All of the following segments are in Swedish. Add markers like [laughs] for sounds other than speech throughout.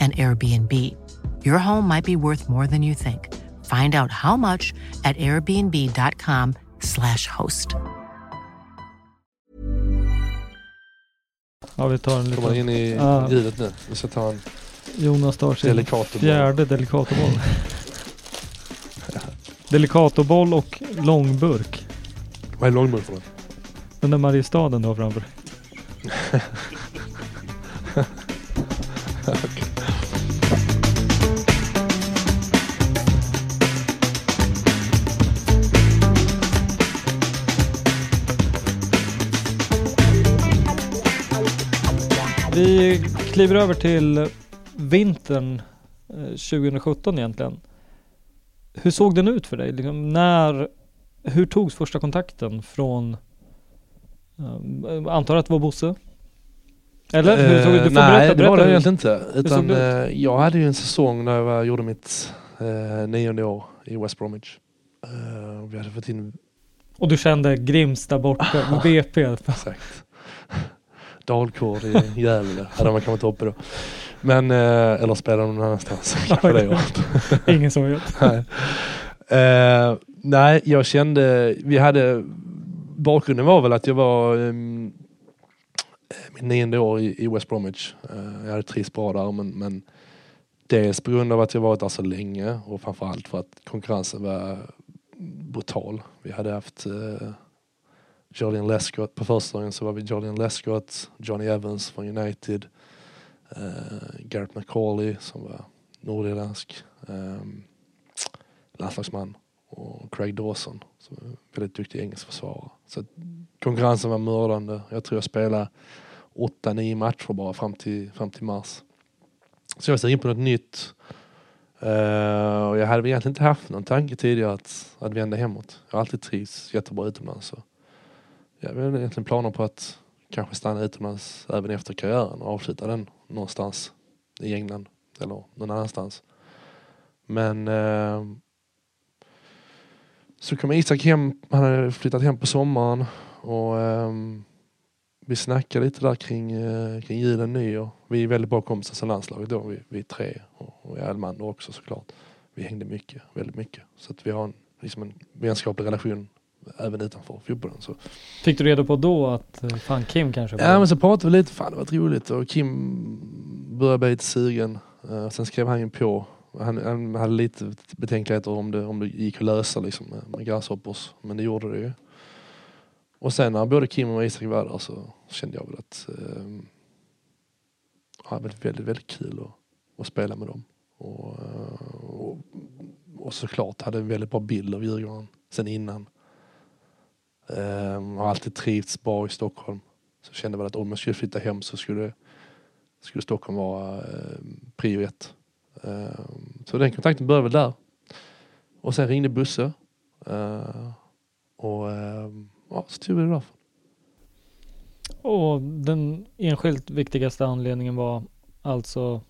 an Airbnb. Your home might be worth more than you think. Find out how much at airbnb.com/slash host. Ja, vi tar en Kommer in liten... i Ja. ljudet nu. Vi ska ta en Jonas tar sin Delicatoboll. fjärde delicatoboll. delicatoboll och långburk. Vad är långburk för något? Den där Mariestaden du har framför [laughs] kliver över till vintern eh, 2017 egentligen. Hur såg den ut för dig? Liksom när, hur togs första kontakten från Um, antar att det var Bosse? Eller? hur såg, du får Eh, nej, berätta, det var berätta det egentligen inte. Utan eh, jag hade ju en säsong när jag gjorde mitt eh, nionde år i West Bromwich. Eh, vi hade fått in, Och du kände Grims där borta, [laughs] BP. exakt, Dalkurd i Gävle. hade man inte uppe då. Men, eh, eller spelade någon annanstans. [laughs] Kanske det året. [laughs] Ingen som vet. [laughs] nej. Eh, nej, jag kände, vi hade, bakgrunden var väl att jag var um, mitt nionde år i, i West Bromwich. Eh, jag hade trivts bra där men, men dels på grund av att jag varit där så länge och framförallt för att konkurrensen var brutal. Vi hade haft uh, Julian Lescott, på försäsongen så var vi Julian Lescott, Johnny Evans från United, eh, uh, Garrett McCauley som var nordirländsk. Um, landslagsman och Craig Dawson som är väldigt duktig engelsk försvarare. Så konkurrensen var mördande. Jag tror jag spelade 8-9 matcher bara fram till, fram till mars. Så jag var in på något nytt. Uh, och jag hade egentligen inte haft någon tanke tidigare att, att vända hemåt. Jag har alltid trivts jättebra utomlands. Så jag har egentligen planer på att kanske stanna utomlands även efter karriären och avsluta den någonstans i England eller någon annanstans. Men eh, så kom Isak hem, han hade flyttat hem på sommaren och eh, vi snackade lite där kring, eh, kring julen, nyår. Vi är väldigt bra kompisar som landslaget då, vi, vi är tre och, och Elmander också såklart. Vi hängde mycket, väldigt mycket. Så att vi har en, liksom en vänskaplig relation även utanför fotbollen. Så. Fick du reda på då att eh, fan Kim kanske Ja men så pratade vi lite, fan det var roligt och Kim började bli lite sugen. Uh, sen skrev han ju på. Han, han hade lite betänkligheter om det, om det gick att lösa liksom med, med grasshoppers. Men det gjorde det ju. Och sen när både Kim och Isak var där så kände jag väl att uh, ja, det var väldigt, väldigt kul att, att spela med dem. Och, eh, och, och såklart hade en väldigt bra bild av Djurgården sen innan. Um, har alltid trivts bra i Stockholm. Så jag kände väl att om jag skulle flytta hem så skulle, skulle Stockholm vara uh, prio ett. Um, så den kontakten började väl där. Och sen ringde Busse. Uh, och um, ja, så tog vi det därifrån. Och den enskilt viktigaste anledningen var Alltså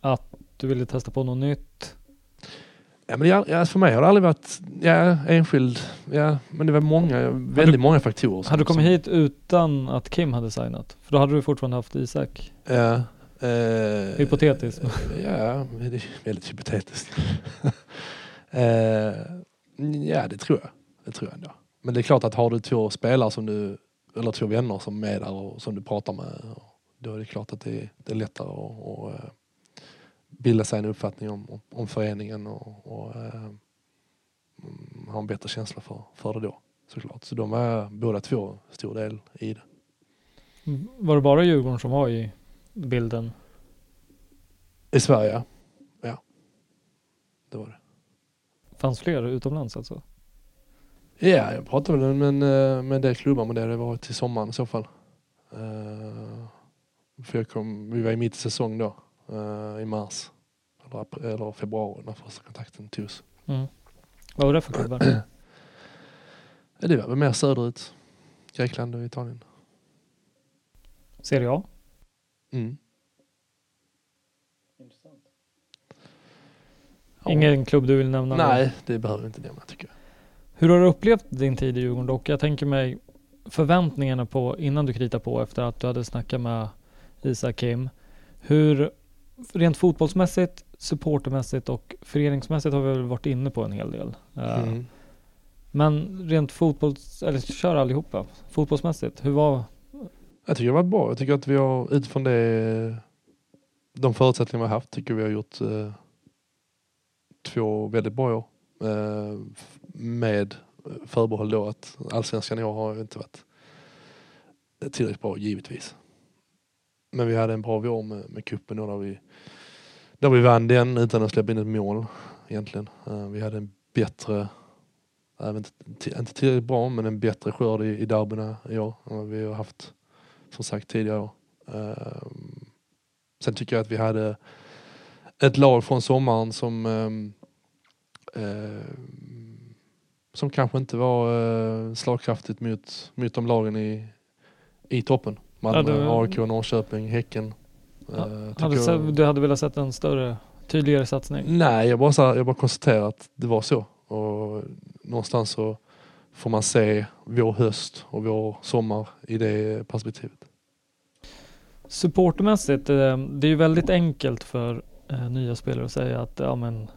att du ville testa på något nytt? Ja, men jag, ja, för mig har det aldrig varit ja, enskild, ja, men det var många, väldigt många faktorer. som- Hade du kommit som- hit utan att Kim hade signat? För då hade du fortfarande haft Isak. Ja. Eh, Hypotetiskt. Ja, det är väldigt hypotetiskt. [laughs] eh, ja, det tror jag. Det tror jag ändå. Men det är klart att har du två spelare som du, eller två vänner som är där och som du pratar med, då är det klart att det är, det är lättare att, att eh, bilda sig en uppfattning om, om, föreningen och, och eh, mm, ha en bättre känsla för, för det då. Såklart. Så de var båda två stor del i det. Var det bara Djurgården som var i bilden? I Sverige, ja. Det var det. Fanns fler utomlands alltså? Ja, jag pratade väl med, med del klubbar men det hade varit till sommaren i så fall. Eh, för jag kom, vi var i mitt säsong då, eh, i mars. Eller, april, eller februari när första kontakten togs. Mm. Vad var det för klubbar? [clears throat] Det var väl mer söderut. Grekland och Italien. Serie A? Mm. Ja. Ingen klubb du vill nämna? Nej, det behöver vi inte nämna tycker jag. Hur har du upplevt din tid i Djurgården dock? Jag tänker mig förväntningarna på innan du kritar på efter att du hade snackat med Isak Kim. Hur rent fotbollsmässigt, supportermässigt och föreningsmässigt har vi väl varit inne på en hel del. Eh, Mm. Men rent fotbolls, eller kör allihopa, fotbollsmässigt, hur var Jag tycker det har varit bra. Jag tycker att vi har utifrån det, de förutsättningar vi har haft, tycker vi har gjort eh, två väldigt bra år. Eh, med förbehåll då att allsvenskan i år har inte varit tillräckligt bra givetvis. Men vi hade en bra vår med, med cupen då där vi, där vi vann den utan att släppa in ett mål egentligen. Eh, vi hade en bättre, även inte, tillräckligt bra, men en bättre skörd i, i derbyna i år än vad vi har haft som sagt tidigare år. Ehm, sen tycker jag att vi hade ett lag från sommaren som ehm, som kanske inte var slagkraftigt mot, mot de lagen i, i toppen. Malmö, Ja, det- AIK, Norrköping, Häcken. Ja, Eh, hade, jag- du hade velat sett en större, tydligare satsning? Nej, jag bara, så här, jag bara konstaterar att det var så. Och någonstans så får man se vår höst och vår sommar i det perspektivet. Supportermässigt, eh, det är ju väldigt enkelt för eh, nya spelare att säga att ja men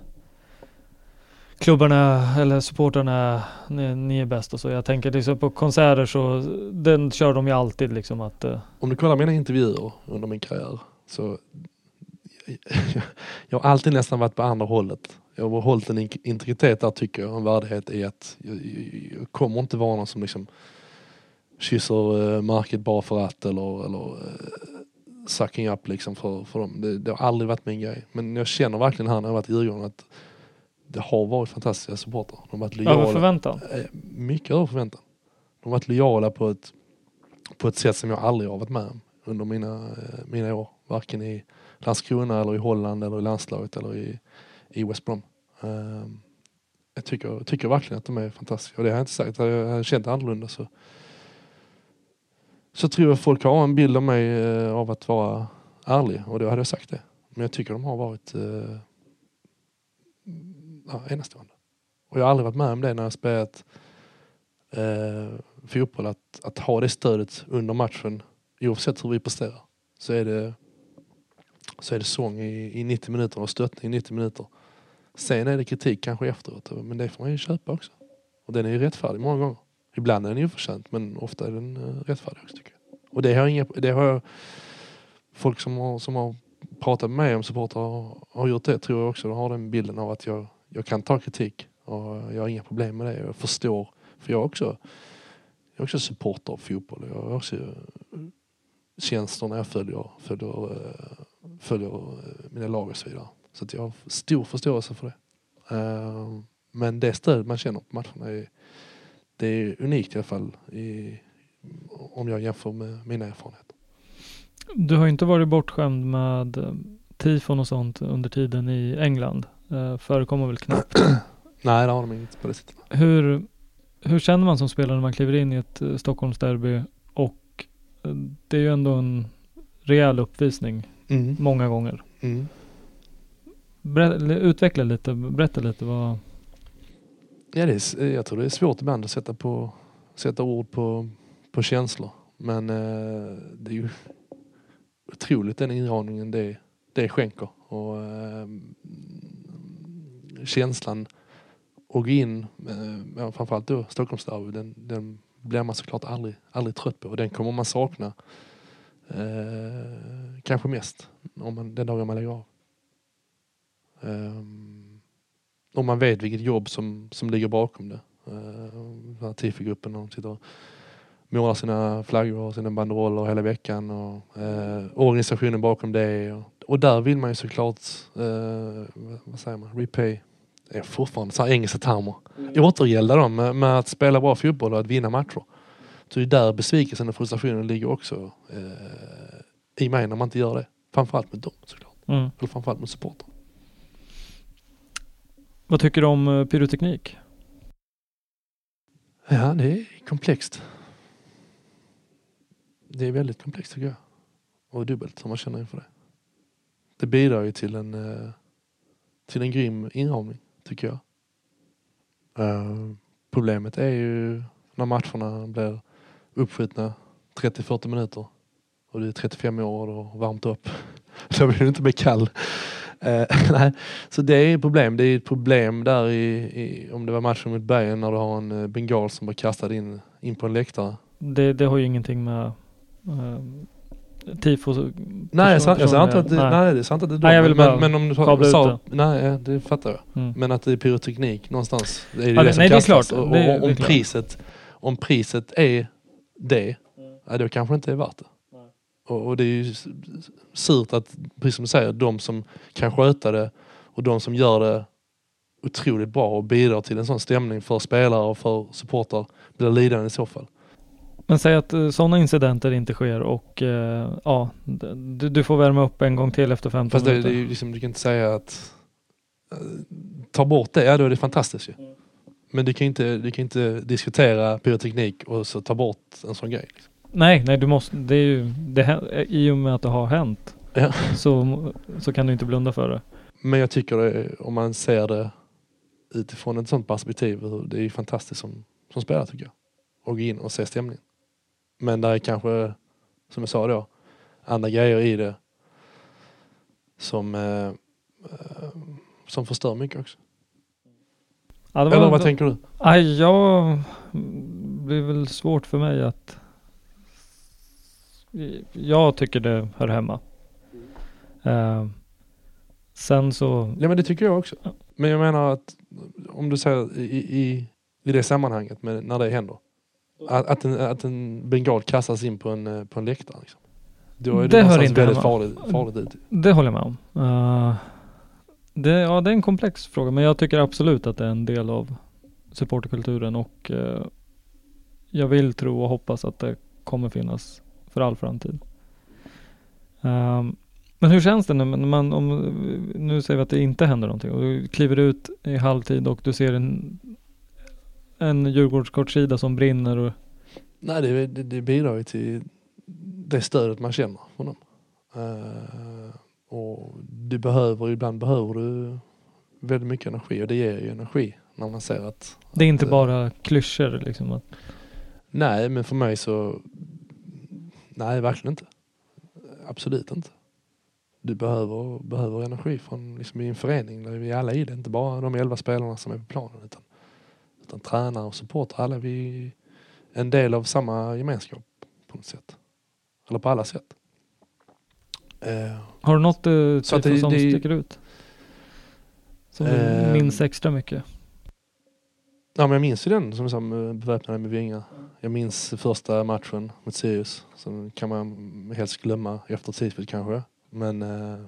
klubbarna eller supportrarna, ni, ni är bäst och så. Jag tänker liksom på konserter så den kör de ju alltid liksom att Om du kollar mina intervjuer under min karriär så jag har alltid nästan varit på andra hållet. Jag har hållit en in- integritet där tycker jag, en värdighet i att jag, jag, kommer inte vara någon som liksom kysser eh, market bara för att eller, eller eh, sucking up liksom för, för dem. Det, det har aldrig varit min grej. Men jag känner verkligen här när jag varit i Djurgården att det har varit fantastiska supportrar. De har varit över lojala. förväntan. Eh, Mycket över förväntan. De har varit lojala på ett, på ett sätt som jag aldrig har varit med om under mina, mina år. Varken i Landskrona eller i Holland eller i landslaget eller i, i West Brom. Ehm, jag tycker, tycker verkligen att de är fantastiska och det har jag inte sagt. Hade jag känt annorlunda så så tror jag folk har en bild av mig eh, av att vara ärlig och då hade jag sagt det. Men jag tycker de har varit eh, ja, enastående. Och jag har aldrig varit med om det när jag spelat eh, fotboll. Att, att ha det stödet under matchen oavsett hur vi presterar. Så är det, så är det sång i, i 90 minuter och stöttning i 90 minuter. Sen är det kritik kanske efteråt. Men det får man ju köpa också. Och den är ju rättfärdig många gånger. Ibland är den ju oförtjänt men ofta är den uh, rättfärdig också tycker jag. Och det har, inga, det har jag, folk som har, som har pratat med mig om supportrar har, har gjort det tror jag också. De har den bilden av att jag, jag kan ta kritik och jag har inga problem med det. Jag förstår, för jag är också, jag är också supporter av fotboll. Jag har också eh, när jag följer, följer, eh, följer eh, mina lag och så vidare. Så att jag har stor förståelse för det. Eh, Men det stöd man känner på matcherna är, det är unikt i alla fall i, om jag jämför med mina erfarenheter. Du har inte varit bortskämd med eh, tifon och sånt under tiden i England. Eh, förekommer väl knappt. [clears throat] Nej, det har de inte på det sättet. Hur, hur känner man som spelare när man kliver in i ett Stockholmsderby och det är ju ändå en rejäl uppvisning Mm. många gånger. Mm. Ber- utveckla lite, berätta lite vad... Ja, det är, jag tror det är svårt ibland att sätta, på, sätta ord på, på känslor. Men eh, det är ju otroligt den inramningen det, det skänker. Och, eh, känslan att gå in, eh, framförallt då Stockholmsderby, den, den blir man såklart aldrig, aldrig trött på. Och den kommer man sakna eh, kanske mest om man, den dagen man lägger av. Um, om man vet vilket jobb som, som ligger bakom det. Uh, den här TIFI-gruppen, de sitter och målar sina flaggor och sina banderoller hela veckan och eh, organisationen bakom det. Och, och där vill man ju såklart, eh, vad- säger man, repay, det är fortfarande så här engelska termer. Återgälda dem med, med att spela bra fotboll och att vinna matcher. Så det är där besvikelsen och frustrationen ligger också eh, i mig när man inte gör det. Framförallt med dem såklart. Mm. Eller framförallt med supportrar. Vad tycker du om eh, pyroteknik? Ja, det är komplext. Det är väldigt komplext tycker jag. Och dubbelt om man känner inför det. Det bidrar ju till en, eh, till en grym inramning tycker jag. Eh, problemet är ju när matcherna blir uppskjutna 30-40 minuter och du är 35 år och varmt upp. [laughs] Då vill du inte bli kall. Eh, [laughs] nej. Så det är ett problem. Det är ett problem där i, i om det var matchen mot Bayern när du har en eh, bengal som var kastad in, in på en läktare. Det, det har ju ingenting med uh, tifo... Nej, jag, sa- jag sa inte att det, nej. nej. det är sant att det är Nej, jag vill men, bara men om du ut sa, Nej, det fattar jag. Mm. Men att det är pyroteknik någonstans. Det är ju Ja, det det- som nej, det är kastas. klart. Och, Det- det och om, klart. priset, om priset är det, ja, då kanske det inte är värt det. Och, och det är ju surt att, precis som du säger, de som kan sköta det och de som gör det otroligt bra och bidrar till en sån stämning för spelare och för supportrar blir lidande i så fall. Men säg att sådana incidenter inte sker och eh, ja, du, du får värma upp en gång till efter 15 Fast det, minuter. det är ju liksom, du kan inte säga att eh, ta bort det, ja då är det fantastiskt ju. Men du kan inte, du kan inte diskutera pyroteknik och så ta bort en sån grej. Liksom. Nej, nej, du måste, det är ju, det, i och med att det har hänt Ja. så, så kan du inte blunda för det. Men jag tycker det, om man ser det utifrån ett sånt perspektiv, det är ju fantastiskt som, som spelare tycker jag. Och gå in och se stämningen. Men där är kanske, som jag sa då, andra grejer i det som, eh, eh, som förstör mycket också. Ja, Eller vad tänker du? Nej, jag det blir väl svårt för mig att jag tycker det hör hemma. Eh, sen så, Ja men det tycker jag också. Ja. Men jag menar att om du säger i, i, i det sammanhanget med, när det händer. Att, att, en, att en bengal kastas in på en, eh, på en läktare. Liksom. Då är det, Det hör inte väldigt hemma. farligt, farligt ut. det håller jag med om. Eh, det, ja, det är en komplex fråga, men jag tycker absolut att det är en del av supporterkulturen och eh, jag vill tro och hoppas att det kommer finnas för all framtid. Um, men hur känns det nu, när man, om, nu säger vi att det inte händer någonting och du kliver ut i halvtid och du ser en, en Djurgårdskortsida som brinner och Nej det, det, det bidrar ju till det stödet man känner från dem och du behöver, ibland behöver du väldigt mycket energi och det ger ju energi när man ser att det är inte att, eh, bara klyschor liksom. Att, Nej, men för mig så... Nej, verkligen inte. Absolut inte. Du behöver, behöver energi från liksom, i en förening där vi alla i det. Inte bara de elva spelarna som är på planen utan, utan tränare och supportrar. Alla vi är en del av samma gemenskap på något sätt. Eller på alla sätt. Eh, har du något uh, Så att det- som det- sticker ut? Som du Eh, minns extra mycket? Ja men jag minns ju den som jag sa, med beväpnade med vingar. Jag minns första matchen mot Sirius. Som kan man helst glömma efter tidsfyllt kanske. Men eh,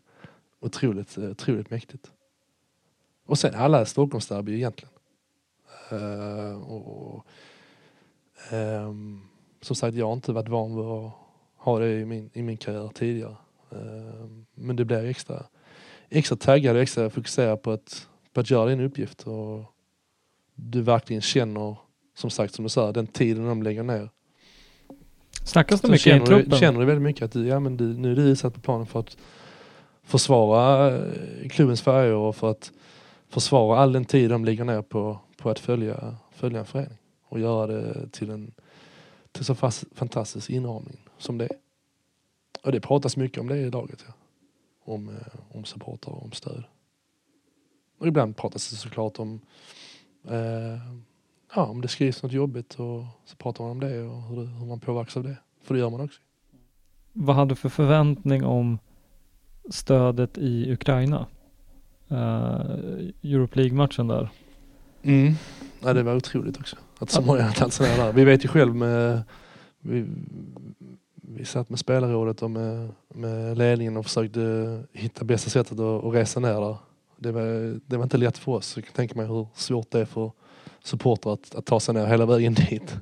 [laughs] otroligt, eh, otroligt mäktigt. Och sen alla Stockholmsderby egentligen. Eh, och, ehm, som sagt, jag har inte varit van vid att ha det i min, i min karriär tidigare. Eh, men det blir extra, extra taggad och extra fokuserad på att, på att göra din uppgift. Och, du verkligen känner, som sagt som du sa, den tiden de lägger ner. Snackas det mycket i känner, du, truppen? känner du väldigt mycket att du, ja, men du, nu är du satt på planen för att försvara eh, klubbens färger och för att försvara all den tid de lägger ner på, på att följa, följa en förening och göra det till en till så fast, fantastisk inramning som det är. Och det pratas mycket om det i laget. Ja. Om, eh, om supportrar och om stöd. Och ibland pratas det såklart om eh, ja, om det skrivs något jobbigt och så pratar man om det och hur, hur man påverkas av det. För det gör man också. Vad hade du för förväntning om stödet i Ukraina? Uh, Europe League-matchen där. Mm. Ja, det var otroligt också. Att så många sig [laughs] ner där. Vi vet ju själv med vi, vi satt med spelarrådet och med, med ledningen och försökte hitta bästa sättet att, att resa ner där. Det var, det var inte lätt för oss. Jag kan tänka mig hur svårt det är för supportrar att, att ta sig ner hela vägen dit.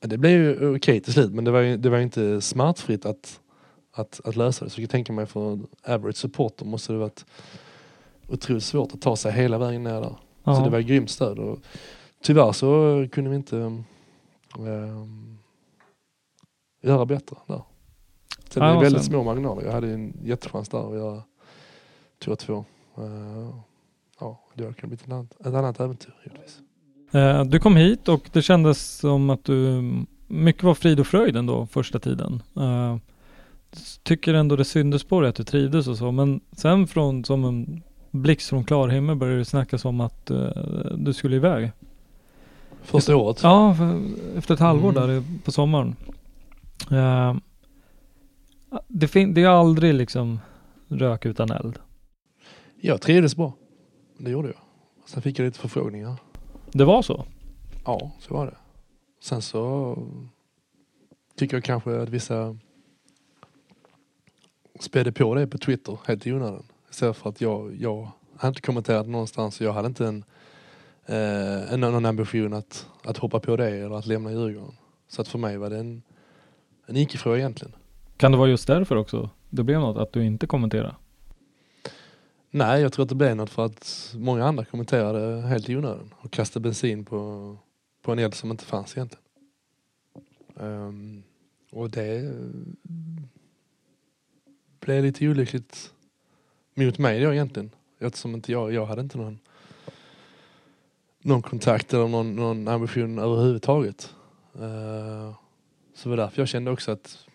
Det blev ju okej okay till slut men det var ju, det var inte smärtfritt att, att, att lösa det. Så jag kan tänka mig för average supporter måste det varit otroligt svårt att ta sig hela vägen ner där. Ja. Så det var grymt stöd. Och tyvärr så kunde vi inte um, göra bättre där. Sen Ja, är det väldigt sen- små marginaler. Jag hade en jättechans där att göra 2-2. Uh, ja, det hade kunnat bli ett annat, äventyr givetvis. Eh, du kom hit och det kändes som att du mycket var frid och fröjd ändå första tiden. Eh, tycker ändå det syntes på dig att du trivdes och så men sen från som en blixt från klar himmel började det snackas om att eh, du skulle iväg. Första året. Ja, för, efter ett halvår Mm. där på sommaren. Eh, det, fin- det är aldrig liksom rök utan eld. Jag trivdes bra. Det gjorde jag. Sen fick jag lite förfrågningar. Det var så? Ja, så var det. Sen så tycker jag kanske att vissa spädde på det på Twitter helt i onödan. Istället för att jag, jag hade inte kommenterat någonstans och jag hade inte en, eh, en, någon ambition att, att hoppa på det eller att lämna Djurgården. Så att för mig var det en, en icke-fråga egentligen. Kan det vara just därför också det blev något att du inte kommenterade? Nej, jag tror att det blev något för att många andra kommenterade helt i onödan och kastade bensin på, på en eld som inte fanns egentligen. Ehm, och det blev lite olyckligt mot mig då egentligen. Eftersom inte jag, jag hade inte någon, någon kontakt eller någon, någon ambition överhuvudtaget. Uh, så det var därför jag kände också att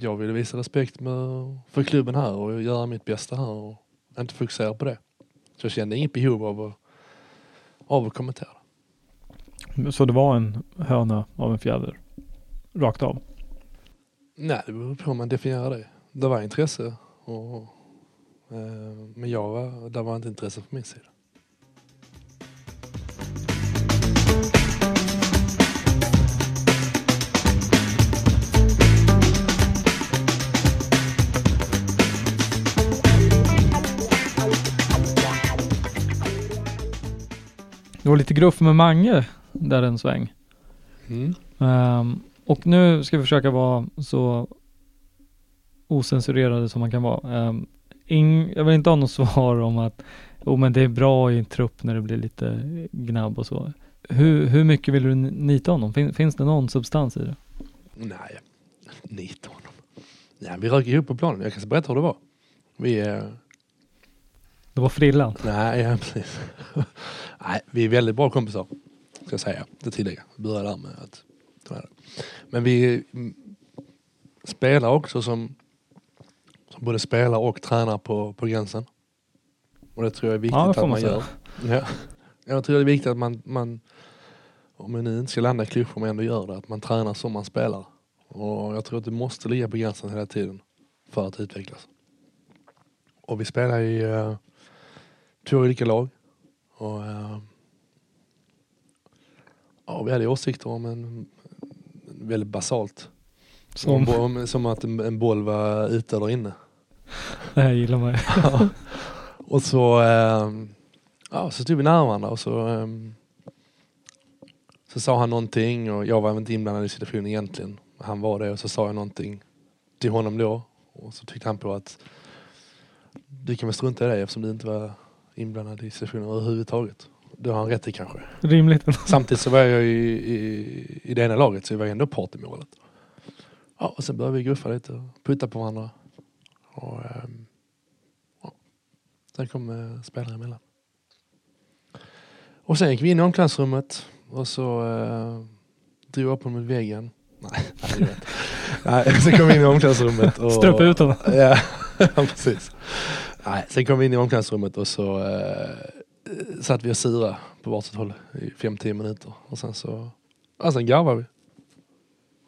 jag ville visa respekt med, för klubben här och göra mitt bästa här och inte fokusera på det. Så jag kände inget behov av att, av att kommentera. Så det var en höna av en fjäder? Rakt av? Nej, det beror på hur man definierar det. Det var intresse och, eh, men jag var, det var inte intresse på min sida. Var lite gruff med Mange där en sväng. Mm. Ehm, och nu ska vi försöka vara så osensurerade som man kan vara. Ehm, ing, jag vill inte ha något [laughs] svar om att oh, men det är bra i en trupp när det blir lite gnabb och så. Hur, hur mycket vill du nita honom? Fin, finns det någon substans i det? Nej, [laughs] nita honom. Nej, vi rök ihop på planen. Jag kan berätta hur det var. Vi, eh, Det var frillan. nej, ja, precis. [laughs] nej, vi är väldigt bra kompisar. Ska jag säga, det tillägga. Börja där med att det. Men vi spelar också som, som både spelar och tränar på, på gränsen. Och det tror jag är viktigt Ja, det att man, säga. gör. Ja. Jag tror det är viktigt att man, man om man nu inte ska landa i klyschor men ändå gör det, att man tränar som man spelar. Och jag tror att du måste ligga på gränsen hela tiden för att utvecklas. Och vi spelar i uh, två olika lag. Och eh, ja, vi hade åsikter om en väldigt basalt. Som, Som, som att en, en boll var ute eller inne. [laughs] det här gillar man ju. [laughs] Och så, ehm, ja, så stod vi nära varandra och så, ehm, så sa han någonting och jag var inte inblandad i situationen egentligen. Han var det och så sa jag någonting till honom då och så tyckte han på att du kan väl strunta i det eftersom du inte var inblandad i situationen överhuvudtaget. Det har han rätt i kanske. Rimligt. [laughs] Samtidigt så var jag i, i, i det ena laget så jag var ändå part i målet. Ja, och sen började vi guffa lite och putta på varandra. Och, ehm, ja. Sen kom eh, spelare emellan. Och sen gick vi in i omklädningsrummet och så eh, drog jag upp honom mot väggen. Nej, [laughs] nej, nej, sen kom vi in i omklädningsrummet. Och, Ströpa ut honom. Ja, [laughs] precis. Nej, sen kom vi in i omklädningsrummet och så eh, satt vi och sura på varsitt håll i 5-10 minuter. Och sen så, ja, sen garvade vi.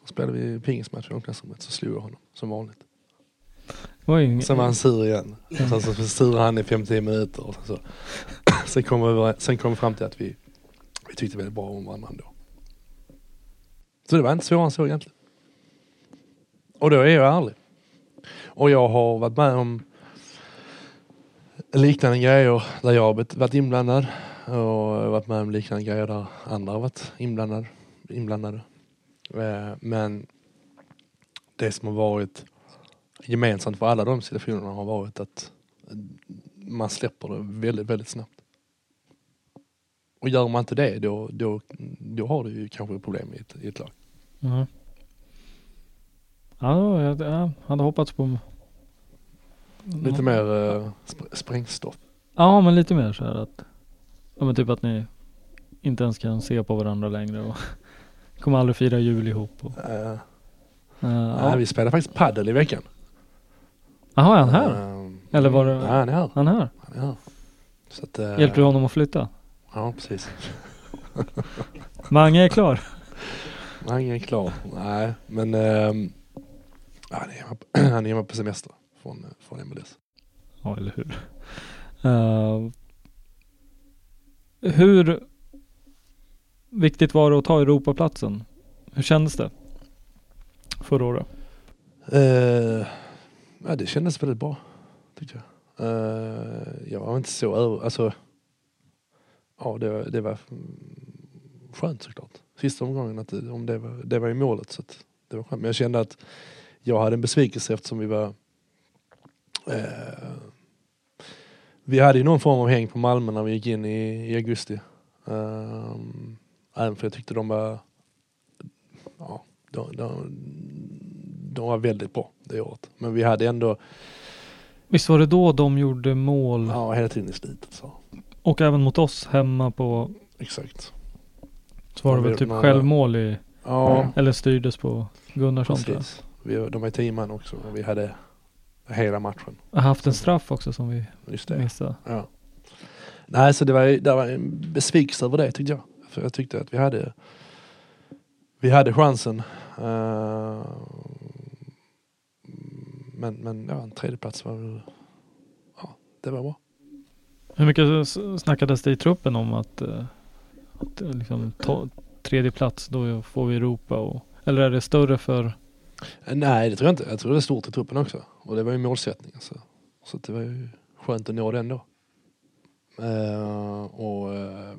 Och spelade vi pingismatch i omklädningsrummet så slog jag honom som vanligt. Ing- Sen var han sur igen. Och sen så surade han i 5-10 minuter. Och sen, så, [clears throat] sen, kom vi, sen kom vi fram till att vi, vi tyckte väldigt bra om varandra ändå. Så det var inte svårare än så egentligen. Och då är jag ärlig. Och jag har varit med om liknande grejer där jag har varit inblandad. Och varit med om liknande grejer där andra har varit inblandade. inblandade. Men det som har varit gemensamt för alla de situationerna har varit att man släpper det väldigt, väldigt snabbt. Och gör man inte det då, då, då har du ju kanske problem i ett, i ett lag. Mm. Ja. Ja, jag hade hoppats på... Lite mer uh, sp- sprängstoff. Ja, men lite mer så här att... Ja, men typ att ni inte ens kan se på varandra längre och [laughs] kommer aldrig fira jul ihop. Och, Uh, uh, ja. Vi spelade faktiskt paddel i veckan. Jaha, är han här? Eh, Eller var det- Ja, han är här. Han är här? Han är här. Så att, eh, Hjälpte du honom att flytta? Ja, precis. [laughs] Mange är klar. Han är klar. Nej, men ehm, [clears throat] han är hemma på semester från, från MLS. Ja, eller hur? Eh, hur viktigt var det att ta Europaplatsen? Hur kändes det förra året? Uh, ja, det kändes väldigt bra, tyckte jag. Uh, jag var inte så. Alltså, ja, det, var- det var skönt såklart. Sista omgången, att det, om det, var, det var i målet. Så att det var skönt. Men jag kände att jag hade en besvikelse eftersom vi var... eh, vi hade ju någon form av häng på Malmö när vi gick in i, i augusti. Um, även för jag tyckte de var... Ja, de, de, de var väldigt bra det året. Men vi hade ändå, Visst var det då de gjorde mål ja hela tiden i slutet så. och även mot oss hemma på Exakt. så var det väl typ självmål i Ja, eller styrdes på Gunnarsson precis. Vi, de är tio man också vi hade hela matchen. Jag har haft en straff också som vi Just det. missade. Ja. Nej, så det var, det var en besvikelse över det tyckte jag. För jag tyckte att vi hade vi hade chansen. Eh, men, men ja, en tredjeplats var väl, ja, det var bra. Hur mycket snackades det i truppen om att, eh, att eh, liksom ta, tredje plats då får vi Europa och eller är det större för Nej, det tror jag inte. Jag tror det är stort i truppen också. Och det var ju målsättningen. Så, alltså. så det var ju skönt att nå den då. Uh, och uh,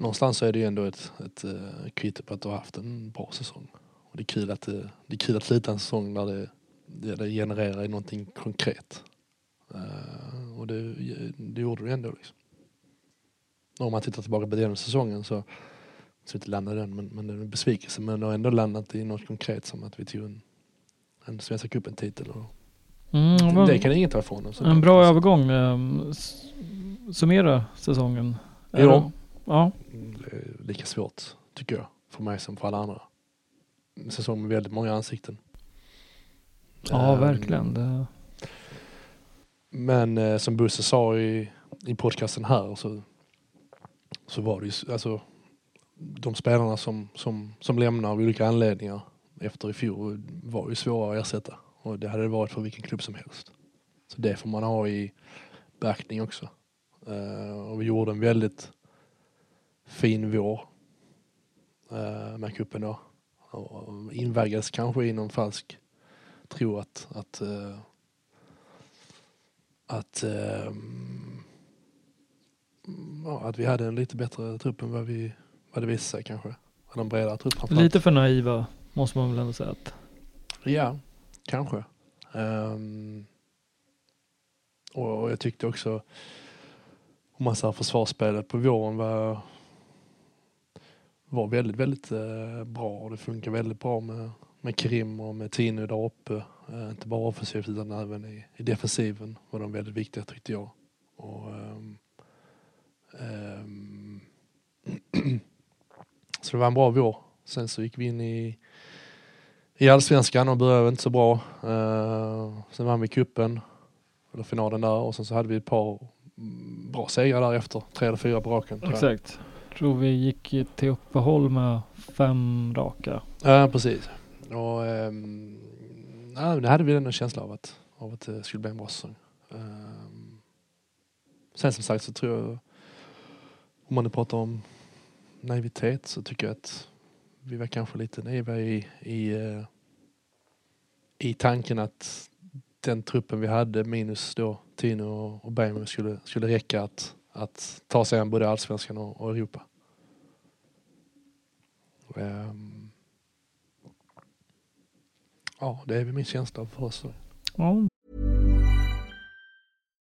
Någonstans så är det ju ändå ett, ett uh, kvitto på att du har haft en bra säsong. Och det är kul att, det, det är kul att sluta en säsong där det, det, det genererar någonting konkret. Uh, och det, det gjorde det ändå liksom. Och om man tittar tillbaka på den säsongen så så inte landade den, men, men det är en besvikelse. Men det har ändå landat i något konkret som att vi tog en, en Svenska cupen-titel. Mm, det, det kan ingen ta ifrån oss. en bra övergång. ehm, Summera säsongen. Ja. Ja. Mm, lika svårt, tycker jag, för mig som för alla andra. En säsong med väldigt många ansikten. Ja, Ehm, verkligen. Det, Men eh, som Bosse sa i, i podcasten här så, så var det ju, alltså de spelarna som, som, som lämnar av olika anledningar efter i fjol var ju svåra att ersätta. Och det hade det varit för vilken klubb som helst. Så det får man ha i beaktning också. Uh, och vi gjorde en väldigt fin vår uh, med cupen då. Och invaggades kanske i någon falsk tro att, att uh, att, uh, ja, att vi hade en lite bättre trupp än vad, vi, vad det visade sig kanske. Eller en bredare trupp framförallt. lite för naiva måste man väl ändå säga att. Ja, kanske. Ehm, och, och jag tyckte också om man ser försvarsspelet på våren var, var väldigt, väldigt eh, bra det funkar väldigt bra med, med Krim och med Tino där uppe. Eh, inte bara offensivt utan även i, i defensiven var de väldigt viktiga tyckte jag. Och, ehm, ehm, [clears throat] så det var en bra vår. Sen så gick vi in i, i allsvenskan och började inte så bra. Uh, sen vann vi kuppen eller finalen där och sen så hade vi ett par bra segrar därefter. Tre eller fyra på raken. Exakt. Jag tror vi gick till uppehåll med fem raka. Ja precis. Och um, ja, det hade vi ändå en känsla av att, av att det skulle bli en bra säsong. Um, sen som sagt så tror jag om man nu pratar om naivitet så tycker jag att vi var kanske lite naiva i, i, eh, i tanken att den truppen vi hade minus då Tino och Bergman skulle, skulle räcka att, att ta sig an både allsvenskan och, och Europa. Um, ja, det är väl min känsla för oss. Ja.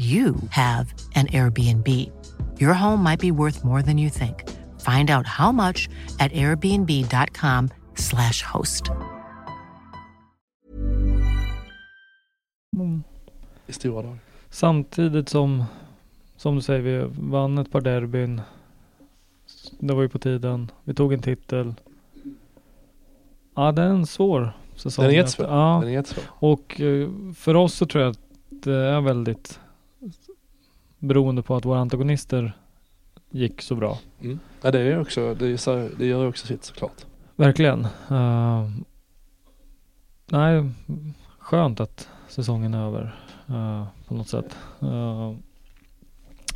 you have an Airbnb. Your home might be worth more than you think. Find out how much at airbnb.com/slash host. Mm. I stora dagar. Samtidigt som, som du säger, vi vann ett par derbyn. Det var ju på tiden. Vi tog en titel. Ja, det är en svår säsong. Den är jättesvår. Ja. Den är jättesvår. Och eh, för oss så tror jag att det är väldigt beroende på att våra antagonister gick så bra. Mm. Ja, det, är också, det, är det gör också sitt såklart. Verkligen. Uh, nej, skönt att säsongen är över uh, på något sätt. Uh,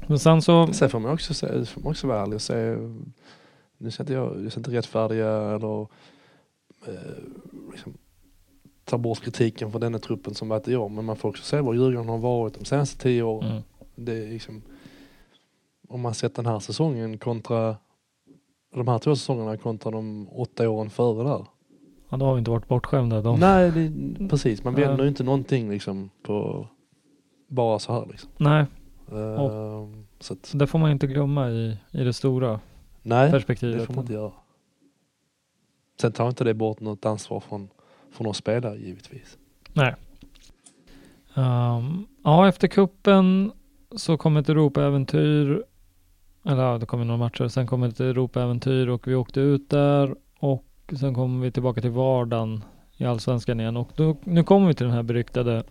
men sen så... Sen får man också, se, får man också vara ärlig och säga nu ska inte jag, jag ska inte rättfärdiga eller liksom, ta bort kritiken från denna truppen som varit i år. Men man får också se var Djurgården har varit de senaste tio åren. Mm. Det är liksom, om man sett den här säsongen kontra de här två säsongerna kontra de åtta åren före där. Ja, då har vi inte varit bortskämda. De. Nej, det, precis. Man vänder ju inte någonting liksom på bara så här liksom. Nej, Uh, så att, det får man inte glömma i, i det stora nej, perspektivet. det får man inte göra. Sen tar inte det bort något ansvar från, från oss spelare givetvis. Nej. Ehm, ja, efter kuppen så kom ett Europa-äventyr. Eller ja, det kom några matcher. Sen kom ett Europa-äventyr och vi åkte ut där. Och sen kom vi tillbaka till vardagen i Allsvenskan igen. Och då, nu kommer vi till den här beryktade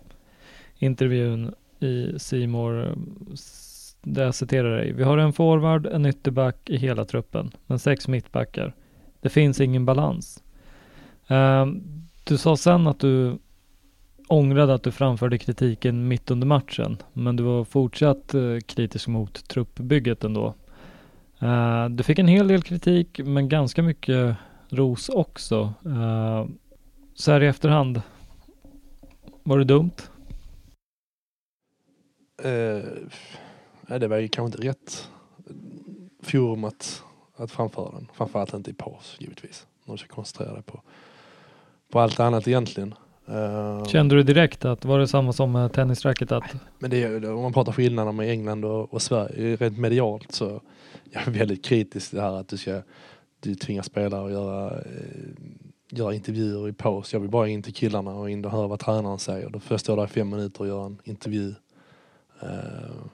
intervjun i Simor där jag citerar dig. Vi har en forward, en ytterback i hela truppen, men sex mittbackar. Det finns ingen balans. Uh, du sa sen att du ångrade att du framförde kritiken mitt under matchen, men du var fortsatt eh, kritisk mot truppbygget ändå. Eh, du fick en hel del kritik, men ganska mycket ros också. Eh, så här i efterhand, var det dumt? Uh, det var ju kanske inte rätt forum att, att framföra den. Framförallt inte i paus givetvis. När du ska koncentrera dig på, på allt annat egentligen. Uh, Kände du direkt att var det samma som med tennisracket? Att... Men det är, om man pratar skillnader med England och, och Sverige rent medialt så jag är väldigt kritisk till det här att du ska du tvingar spelare att göra, eh, göra intervjuer i paus. Jag vill bara in till killarna och in och höra vad tränaren säger. Då får jag stå där i fem minuter och göra en intervju. Uh,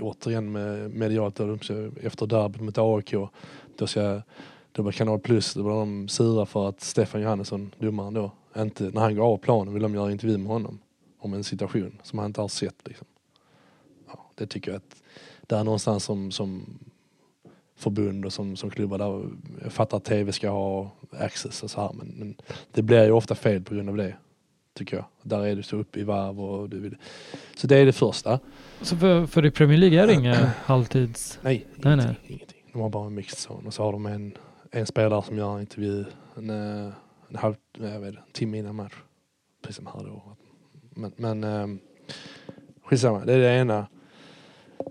återigen med medialt efter derbyt mot AIK. Då, ska, då blir Kanal Plus, då blir de sura för att Stefan Johannesson, domaren då, inte, när han går av planen vill de göra intervju med honom om en situation som han inte har sett. Liksom. Ja, det tycker jag att det är någonstans som, som förbund och som, som klubbar där. Jag fattar att TV ska ha access och så här men, men det blir ju ofta fel på grund av det. Tycker jag. Där är du så uppe i varv och du vill. Så det är det första. Så för, för i Premier League är det inga halvtids? Nej, nej, nej. ingenting. De har bara en mixed zone och så har de en, en spelare som gör en intervju en, eh, en halv, jag vet, en timme innan match. Precis som här då. Men, men ähm, skitsamma, det är det ena.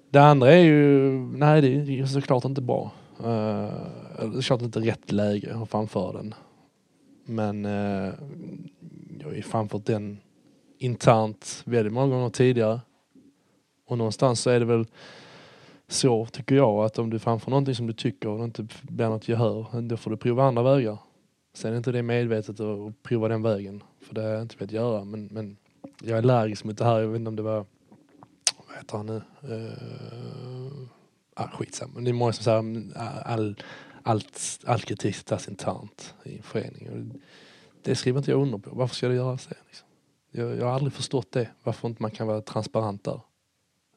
Det andra är ju, nej det är såklart inte bra. Uh, det är klart inte rätt läge att framföra den. Men uh, jag har ju framfört den internt väldigt många gånger tidigare. Och någonstans så är det väl så tycker jag att om du framför någonting som du tycker och det inte blir något gehör, då får du prova andra vägar. Sen är inte det medvetet att prova den vägen, för det har jag inte velat göra. Men, men jag är allergisk mot det här, jag vet inte om det var vad heter han nu? Uh, ah, skitsamma. Det är många som säger att eh, all, allt, all kritik ska tas internt i en förening. Det skriver inte jag under på. Varför ska det göras det? Liksom? Jag, jag har aldrig förstått det. Varför inte man kan vara transparent där.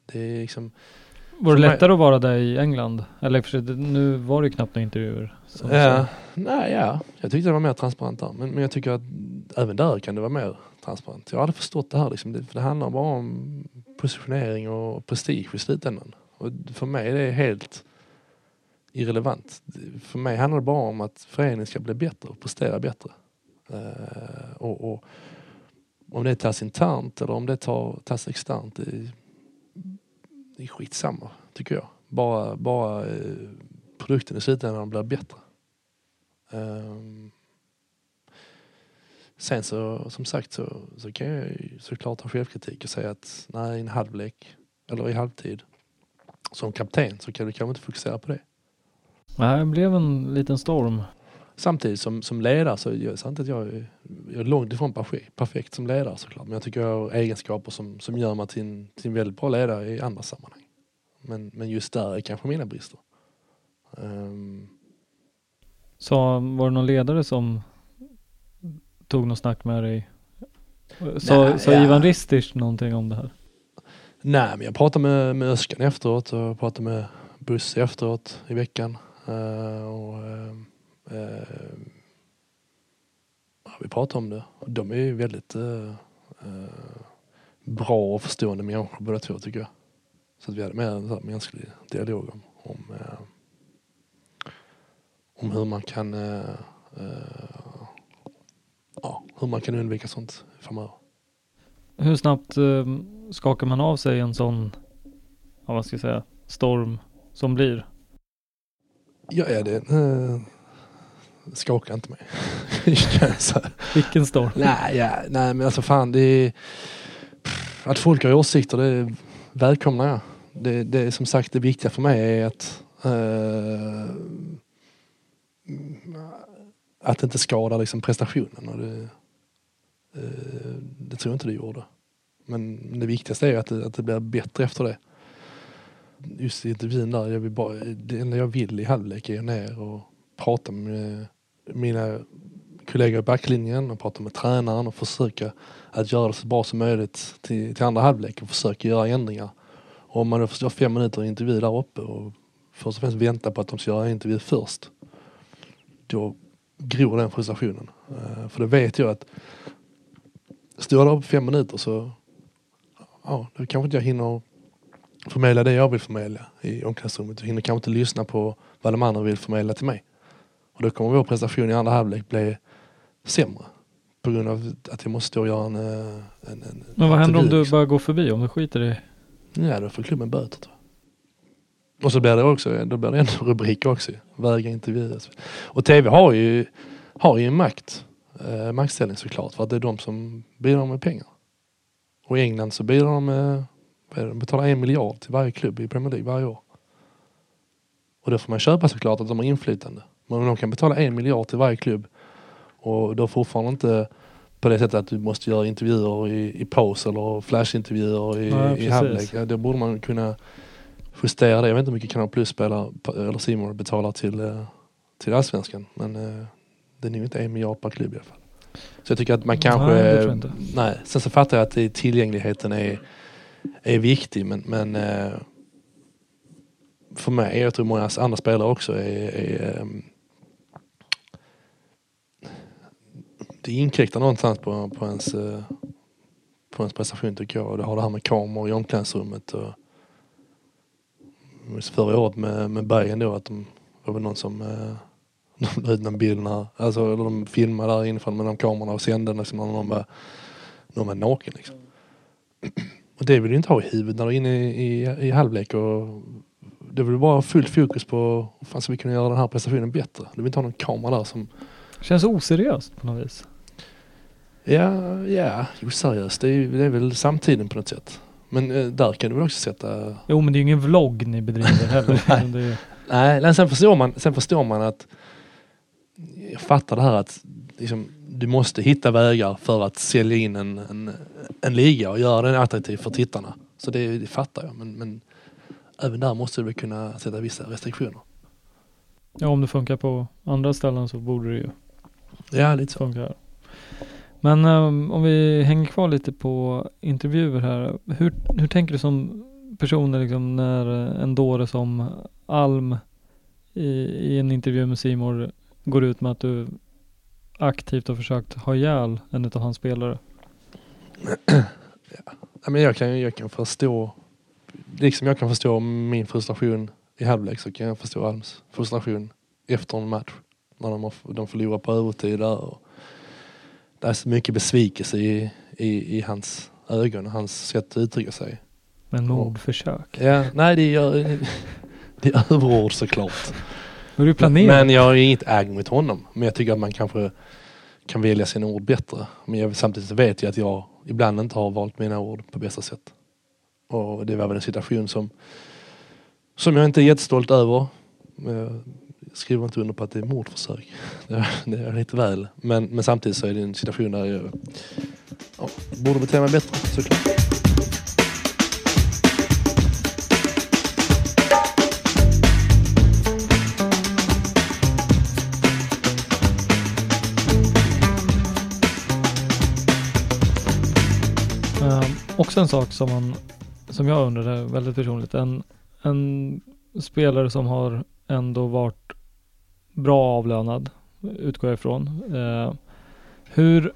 Det är liksom... Var det lättare att vara där i England? Eller för nu var det knappt några intervjuer. Ja, nej, ja. Jag tyckte det var mer transparent där. Men, men jag tycker att även där kan det vara mer transparent. Jag hade förstått det här liksom. Det, för det handlar bara om positionering och prestige i slutändan. Och för mig är det helt irrelevant. För mig handlar det bara om att föreningen ska bli bättre och prestera bättre. Uh, och, och, om det tas internt eller om det tar, tas externt, det, det är skitsamma tycker jag. Bara, bara eh, produkten i slutändan blir bättre. Um, Sen så som sagt så, så kan jag ju såklart ha självkritik och säga att nej, i en halvlek eller i halvtid som kapten så kan du kanske inte fokusera på det. Nej, det blev en liten storm. Samtidigt som, som ledare så är sant att jag jag är långt ifrån perfekt som ledare såklart. Men jag tycker jag har egenskaper som, som gör mig till en, till en väldigt bra ledare i andra sammanhang. Men, men just där är kanske mina brister. Um, så var det någon ledare som tog något snack med dig? Sa, sa ja. Ivan Ristich någonting om det här? Nej, men jag pratade med, med Öskan efteråt och pratade med Busse efteråt i veckan. Uh, och, uh, uh, vi pratade om det. De är ju väldigt bra och förstående människor båda två tycker jag. Så att vi hade mer en mänsklig dialog om, om, om hur man kan ja, hur man kan undvika sånt framöver. Hur snabbt eh, skakar man av sig en sån, ja, vad ska jag säga, storm som blir? Ja, ja det eh, skakar inte mig. [laughs] Vilken storm? Nej, ja, nej, men alltså fan det är, att folk har åsikter det välkomnar jag. Det, det är som sagt det viktiga för mig är att eh, att det inte skadar liksom prestationen. Och det, eh, det tror jag inte det gjorde. Men det viktigaste är att det, att det blir bättre efter det. Just i intervjun där, jag vill bara, det enda jag vill i halvlek är ner och prata med mina kollegor i backlinjen och prata med tränaren och försöka att göra det så bra som möjligt till, till andra halvlek och försöka göra ändringar. Och om man då förstår fem minuter intervju där uppe och först och främst vänta på att de ska göra intervju först. Då gror den frustrationen. Eh, för då vet jag att står jag där på fem minuter så ja, då kanske inte jag hinner förmedla det jag vill förmedla i omklädningsrummet. Jag hinner kanske inte lyssna på vad de andra vill förmedla till mig. Och då kommer vår prestation i andra halvlek bli sämre. På grund av att jag måste stå och göra en... eh, en, en Men vad händer om du bara går förbi? Om du skiter i... Ja, då får klubben böter tror jag. Och så blir det också, då blir det en rubrik också. Vägra intervjuas. Och TV har ju, har ju en makt, eh, maktställning såklart. För att det är de som bidrar med pengar. Och i England så bidrar de med, vad är det, de betalar en miljard till varje klubb i Premier League varje år. Och då får man köpa såklart att de har inflytande. Men de kan betala en miljard till varje klubb och då fortfarande inte på det sättet att du måste göra intervjuer i, i paus eller flashintervjuer i, i halvlek. Ja, då borde man kunna justera det. Jag vet inte hur mycket Kanal Plus spelar, eller Simon betalar till, eh, till Allsvenskan. Men eh, det är nog inte en miljard per klubb i alla fall. Så jag tycker att man kanske... Nej, nej. Sen så fattar jag att tillgängligheten är, är viktig men, men eh, för mig, jag tror många andra spelare också är, är det inkräktar någonstans på, på, ens, eh, på ens prestation tycker jag. Och det har det här med kameror i omklädningsrummet. Och, förra året med, med Bergen då att de var väl någon som eh, [laughs] de la ut någon bild när, alltså eller de filmade där inifrån med de kamerorna och sände liksom när någon var, någon var naken liksom. Och det vill du inte ha i huvudet när du är inne i, i, i halvlek och det vill bara fullt fokus på hur fan ska vi kunna göra den här prestationen bättre. Du vill inte ha någon kamera där som Känns oseriöst på något vis. Ja, ja, oseriöst. Det är, det är väl samtiden på något sätt. Men eh, där kan du väl också sätta... Jo men det är ju ingen vlogg ni bedriver [laughs] heller. Nej. är, men sen förstår man, sen förstår man att... Jag fattar det här att liksom, du måste hitta vägar för att sälja in en, en, en liga och göra den attraktiv för tittarna. Så det, det fattar jag. Men, men även där måste du väl kunna sätta vissa restriktioner. ja om det funkar på andra ställen så borde det ju Ja, lite så. funka här. Men um, om vi hänger kvar lite på intervjuer här. Hur, hur tänker du som person liksom, när en dåre som Alm i, i en intervju med Simor går ut med att du aktivt har försökt ha ihjäl en av hans spelare? [clears throat] Ja, men jag, kan, jag kan förstå, liksom jag kan förstå min frustration i halvlek så kan jag förstå Alms frustration efter en match. När de, har, de förlorar på övertid där. Och det är så mycket besvikelse i, i, i hans ögon och hans sätt att uttrycka sig. Men mordförsök. Ja, nej det är, [laughs] det är överord såklart. Planerat? Men jag har inget äg mot honom. Men jag tycker att man kanske kan välja sina ord bättre. Men jag, samtidigt vet jag att jag ibland inte har valt mina ord på bästa sätt. Och det var väl en situation som, som jag inte är jättestolt över. Skriver inte under på att det är mordförsök. Det är, det är lite väl. Men, men samtidigt så är det en situation där jag ja, borde bete mig bättre såklart. Ehm, också en sak som, man, som jag undrar, väldigt personligt. En, en spelare som har ändå varit bra avlönad, utgår jag ifrån. Eh, hur,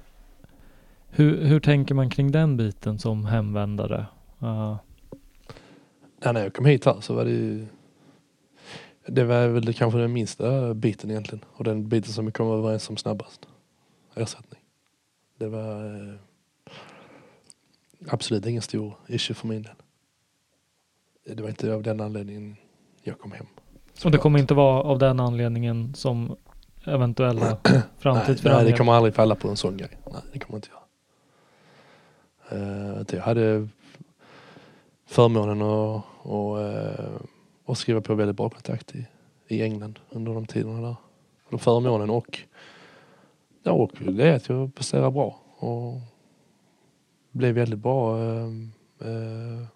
hur, hur tänker man kring den biten som hemvändare? Uh. Ja, när jag kom hit här så var det ju... Det var väl kanske den minsta biten egentligen. Och den biten som vi kom överens om snabbast. Ersättning. Det var eh, absolut ingen stor issue för min del. Det var inte av den anledningen jag kom hem och det kommer inte vara av den anledningen som eventuella [clears throat] Nej, nej, framtidsförändringar? det kommer aldrig falla på en sån grej. Nej, det kommer inte göra. Uh, jag hade förmånen att, att, eh, att skriva på väldigt bra kontrakt i, i England under de tiderna där. Eller förmånen och, ja, och det är att jag presterar bra och blev väldigt bra eh, eh,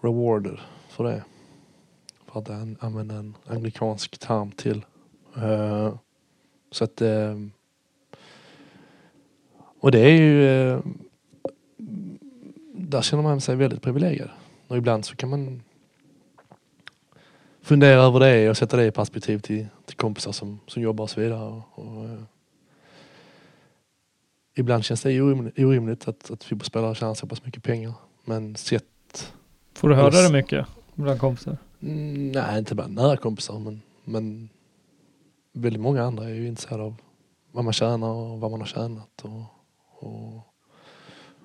rewarded för det. För att an- använda en anglikansk term till. Eh, så att eh, och det är ju eh, där känner man sig väldigt privilegierad. Och ibland så kan man fundera över det och sätta det i perspektiv till, till kompisar som, som jobbar och så vidare. Och, och, ibland känns det orimligt, att, att fotbollsspelare tjänar så pass mycket pengar. Men sett... Får du höra det mycket bland kompisar? Mm, nej, inte bara nära kompisar men, men väldigt många andra är ju intresserade av vad man tjänar och vad man har tjänat. Och, och,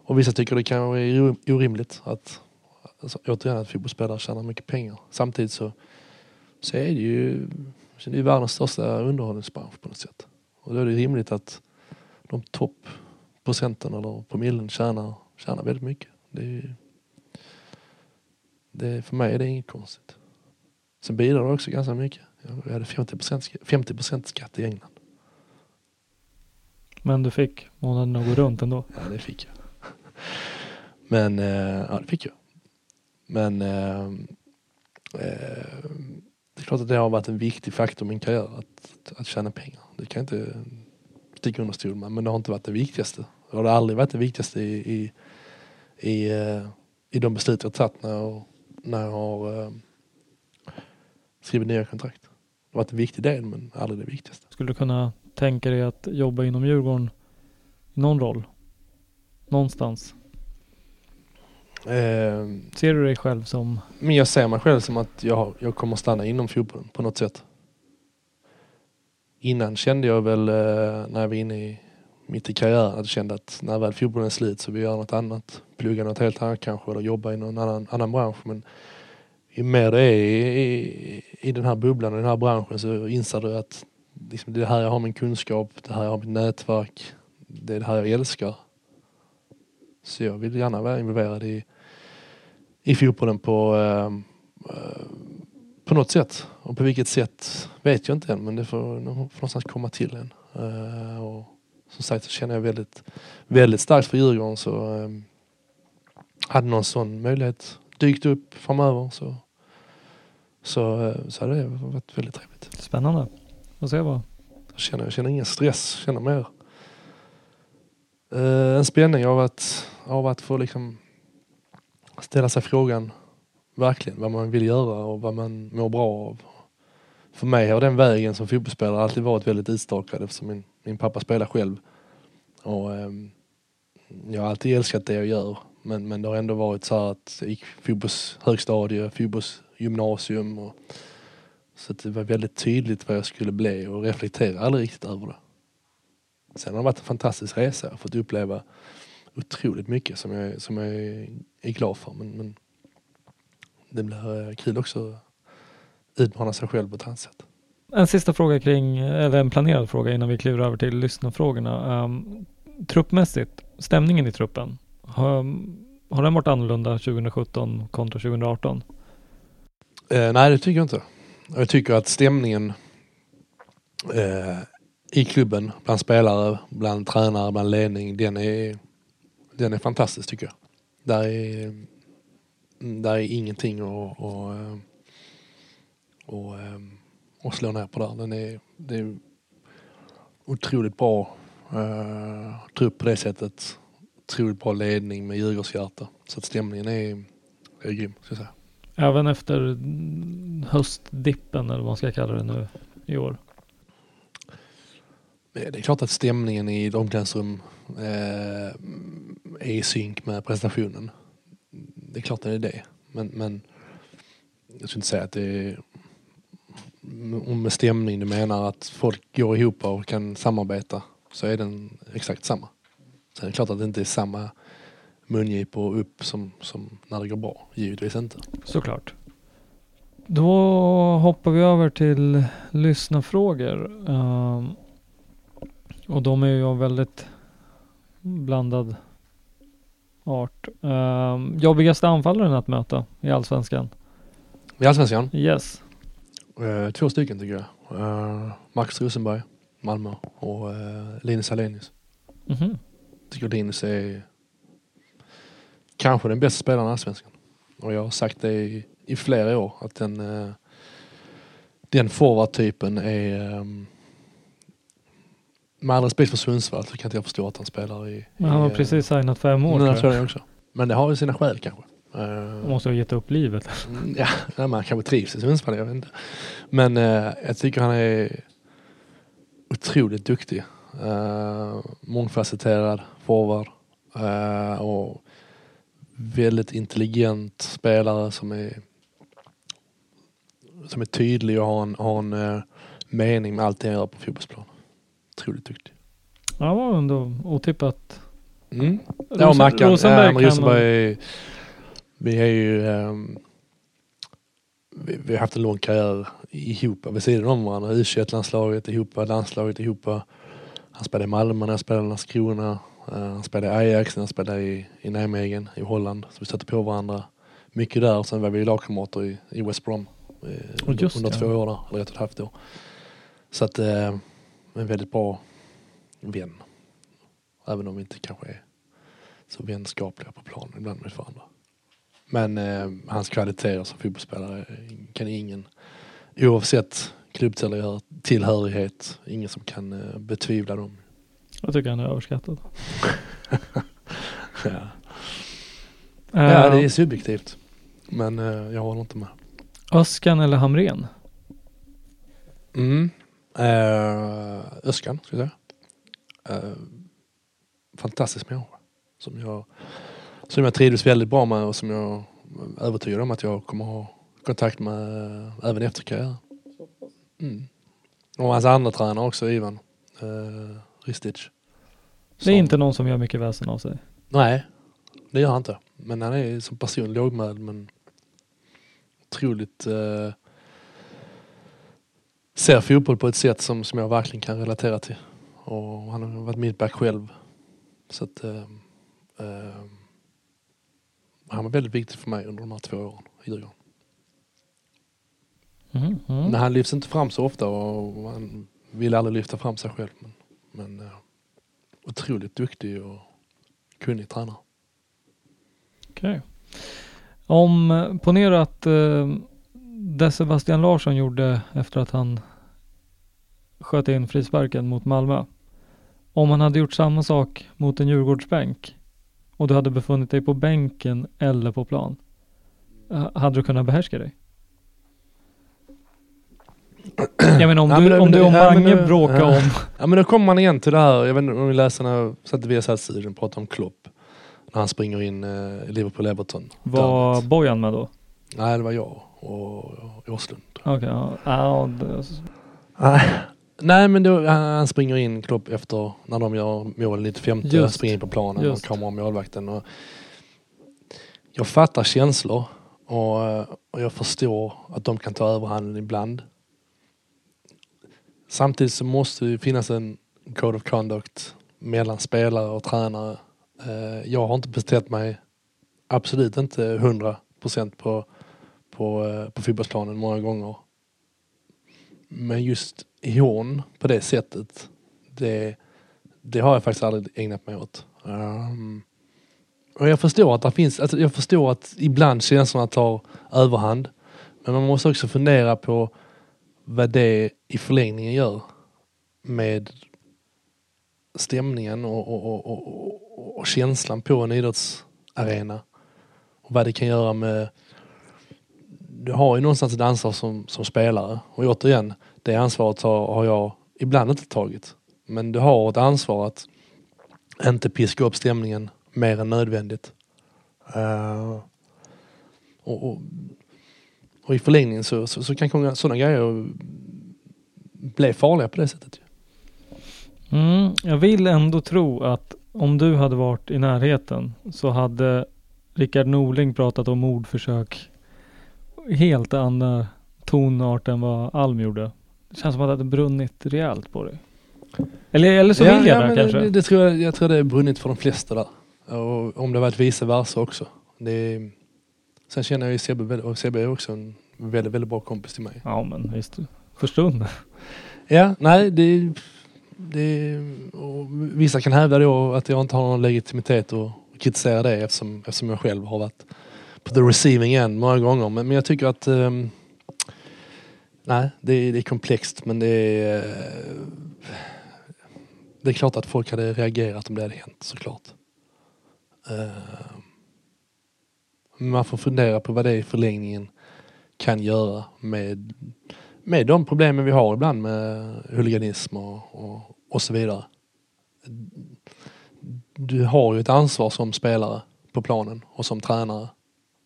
och vissa tycker det kan vara orimligt att alltså, återigen att fotbollsspelare tjänar mycket pengar. Samtidigt så, så är det ju det är världens största underhållningsbransch på något sätt. Och då är det rimligt att de toppprocenten eller promillen tjänar, tjänar väldigt mycket. Det är, ju- det, för mig är det inget konstigt. Sen bidrar det också ganska mycket. Jag hade 50% sk- 50% skatt i England. Men du fick månaden att gå runt ändå. Ja, det fick jag. [laughs] Men, eh, ja det fick jag. Men eh, eh, det är klart att det har varit en viktig faktor i min karriär att, att tjäna pengar. Det kan jag inte sticka under stol med. Men det har inte varit det viktigaste. Det har aldrig varit det viktigaste i, i, i, eh, i de beslut jag tagit när jag, när jag har skrivit nya kontrakt. Det har varit en viktig del men aldrig det viktigaste. Skulle du kunna tänka dig att jobba inom Djurgården i någon roll? Någonstans? Eh, Ser du dig själv som Men jag ser mig själv som att jag, jag kommer stanna inom fotbollen på något sätt. Innan kände jag väl eh, när jag var inne i mitt i karriären att jag kände att när väl fotbollen är slut så vill jag göra något annat. Plugga något helt annat kanske eller jobba i någon annan, annan bransch. Men mer du är i, i, i den här bubblan och den här branschen så inser du att liksom, det är här jag har min kunskap, det här jag har mitt nätverk, det är det här jag älskar. Så jag vill gärna vara involverad i, i fotbollen på, ehm, eh, på något sätt. Och på vilket sätt vet jag inte än men det får, får någonstans komma till en. Eh, och som sagt så känner jag väldigt, väldigt starkt för Djurgården så eh, hade någon sån möjlighet dykt upp framöver så, så, eh, så hade det varit väldigt trevligt. spännande? Får se vad. Jag känner, jag känner ingen stress, jag känner mer eh, en spänning av att, av att få liksom ställa sig frågan verkligen vad man vill göra och vad man mår bra av. För mig har den vägen som fotbollsspelare alltid varit väldigt utstakad eftersom min, min pappa spelar själv. Och, ehm, jag har alltid älskat det jag gör men, men det har ändå varit så att jag gick fotbollshögstadie, gymnasium. och så att det var väldigt tydligt vad jag skulle bli och reflekterade aldrig riktigt över det. Sen har det varit en fantastisk resa. Jag har fått uppleva otroligt mycket som jag, som jag är, glad för. Men, men det blir eh, kul också att utmana sig själv på ett annat sätt. En sista fråga kring, eller en planerad fråga innan vi kliver över till lyssnarfrågorna. Um, truppmässigt, stämningen i truppen. Har, har den varit annorlunda 2017 kontra 2018? Eh, nej, det tycker jag inte. Jag tycker att stämningen eh, i klubben, bland spelare, bland tränare, bland ledning, den är, den är fantastisk tycker jag. Där är, mm, där är ingenting att, och, och, och slå ner på där. Den är, det är otroligt bra eh, trupp på det sättet. Otroligt bra ledning med Djurgårdshjärta. Så att stämningen är, är grym, ska jag säga. Även efter höstdippen eller vad man ska kalla det nu i år. Eh, det är klart att stämningen i ett omklädningsrum eh, är i synk med prestationen. Det är klart att det är det. Men, men jag skulle inte säga att det är... Om med stämning du menar att folk går ihop och kan samarbeta så är den exakt samma. Sen är det klart att det inte är samma mungipor upp som, som när det går bra. Givetvis inte. Såklart. Då hoppar vi över till lyssnarfrågor. Um, och de är ju av väldigt blandad art. Um, jobbigaste anfallaren att möta i Allsvenskan? I Allsvenskan? Yes. Eh, två stycken tycker jag. Eh, Marcus Rosenberg, Malmö och eh, Linus Alenius. Mhm. tycker Linus är kanske den bästa spelaren i Allsvenskan. Och jag har sagt det i, i flera år att den, eh, den forwardtypen är um, med all respekt för Sundsvall så kan inte jag förstå att han spelar i... Men han i, har eh, precis signat fem år. Nej, tror jag tror det också. Men det har ju sina skäl kanske. Eh, De måste ha gett upp livet. Mm, Ja, nej, man kanske trivs i Sundsvall, jag vet inte. Men eh, jag tycker han är otroligt duktig. Mångfacetterad forward. eh, och väldigt intelligent spelare som är som är tydlig och har en, har en eh, mening med allt han gör på fotbollsplan. Otroligt duktig. Ja, det var ändå otippat. Mm. Ja, Mackan. Rosenberg kan Rosenberg är, vi är ju... ehm, vi, vi har haft en lång karriär ihop vid sidan om varandra. U21-landslaget ihop, landslaget ihop. Han spelade i Malmö när jag spelade i Landskrona. Eh, han spelade i Ajax jag spelade i, i Nijmegen i Holland. Så vi stötte på varandra mycket där. Sen var vi lagkamrater i, i West Brom. eh, just under det. två år där, eller ett och ett halvt år. Så att eh, en väldigt bra vän. Även om vi inte kanske är så vänskapliga på plan ibland med varandra. Men eh, hans kvaliteter som fotbollsspelare kan ingen, oavsett klubbtillhörighet, ingen som kan eh, betvivla dem. Jag tycker han är överskattad. [laughs] Ja. Eh, ja, det är subjektivt. Men eh, jag håller inte med. Öskan eller Hamren? Mm. Eh, Öskan, ska jag säga. Eh, fantastisk människa. Som jag, som jag trivdes väldigt bra med och som jag är övertygad om att jag kommer ha kontakt med även efter karriären. Mm. Och hans andra tränare också, Ivan eh, Ristic. Det är inte någon som gör mycket väsen av sig. Nej, det gör han inte. Men han är som person lågmäld men otroligt eh, ser fotboll på ett sätt som, som jag verkligen kan relatera till. Och han har varit mittback själv. Så att eh, eh, han var väldigt viktig för mig under de här två åren i Djurgården. Mhm, mm. Men han lyfts inte fram så ofta och han vill aldrig lyfta fram sig själv. Men, men eh, otroligt duktig och kunnig tränare. Okej. Om, eh, ponera att eh, det Sebastian Larsson gjorde efter att han sköt in frisparken mot Malmö. Om han hade gjort samma sak mot en Djurgårdsbänk och du hade befunnit dig på bänken eller på plan. Eh, hade du kunnat behärska dig? Jag menar om Ja, du, men- om du och ja, Mange bråkar ja. om Ja men då kommer man igen till det här, jag vet inte om ni läste när i Viasat-studion och pratade om Klopp. När han springer in eh, Liverpool-Everton. var. Bojan med då? Nej det var jag och, Åslund. Okej, ja. ja Nej. Men då, han, springer in Klopp efter när de gör mål 95 Just. springer in på planen Just. och kommer av målvakten. Och jag fattar känslor och, och jag förstår att de kan ta överhanden ibland. Samtidigt så måste det finnas en code of conduct mellan spelare och tränare. Eh, jag har inte beställt mig absolut inte 100% på, på, eh, på fotbollsplanen många gånger. Men just hån på det sättet, det, det har jag faktiskt aldrig ägnat mig åt. Um, och jag förstår att det finns, alltså jag förstår att ibland känslorna tar överhand. Men man måste också fundera på vad det i förlängningen gör med stämningen och, och, och, och, och, känslan på en idrottsarena. Och vad det kan göra med... Du har ju någonstans ett ansvar som, som spelare. Och återigen, det ansvaret har, har jag ibland inte tagit. Men du har ett ansvar att inte piska upp stämningen mer än nödvändigt. Uh, och, och, och i förlängningen så, så, så kan sådana grejer bli farliga på det sättet. Mm, jag vill ändå tro att om du hade varit i närheten så hade Rickard Norling pratat om mordförsök helt andra tonart än vad Alm gjorde. Det känns som att det hade brunnit rejält på dig. Eller, eller så vill jag där men kanske. Det, det tror jag, jag tror det är brunnit för de flesta där. Och om det varit vice versa också. Det är, sen känner jag ju väl- och Sebbe är också en väldigt, väldigt bra kompis till mig. Ja men visst. För stunden. Ja, nej det, det Vissa kan hävda då att jag inte har någon legitimitet att kritisera det eftersom, eftersom jag själv har varit på the receiving end många gånger. Men, men jag tycker att ehm, Nej, det är, det är komplext men det är eh, Det är klart att folk hade reagerat om det hade hänt såklart. Eh, man får fundera på vad det i förlängningen kan göra med, med de problemen vi har ibland med huliganism och, och, och så vidare. Du har ju ett ansvar som spelare på planen och som tränare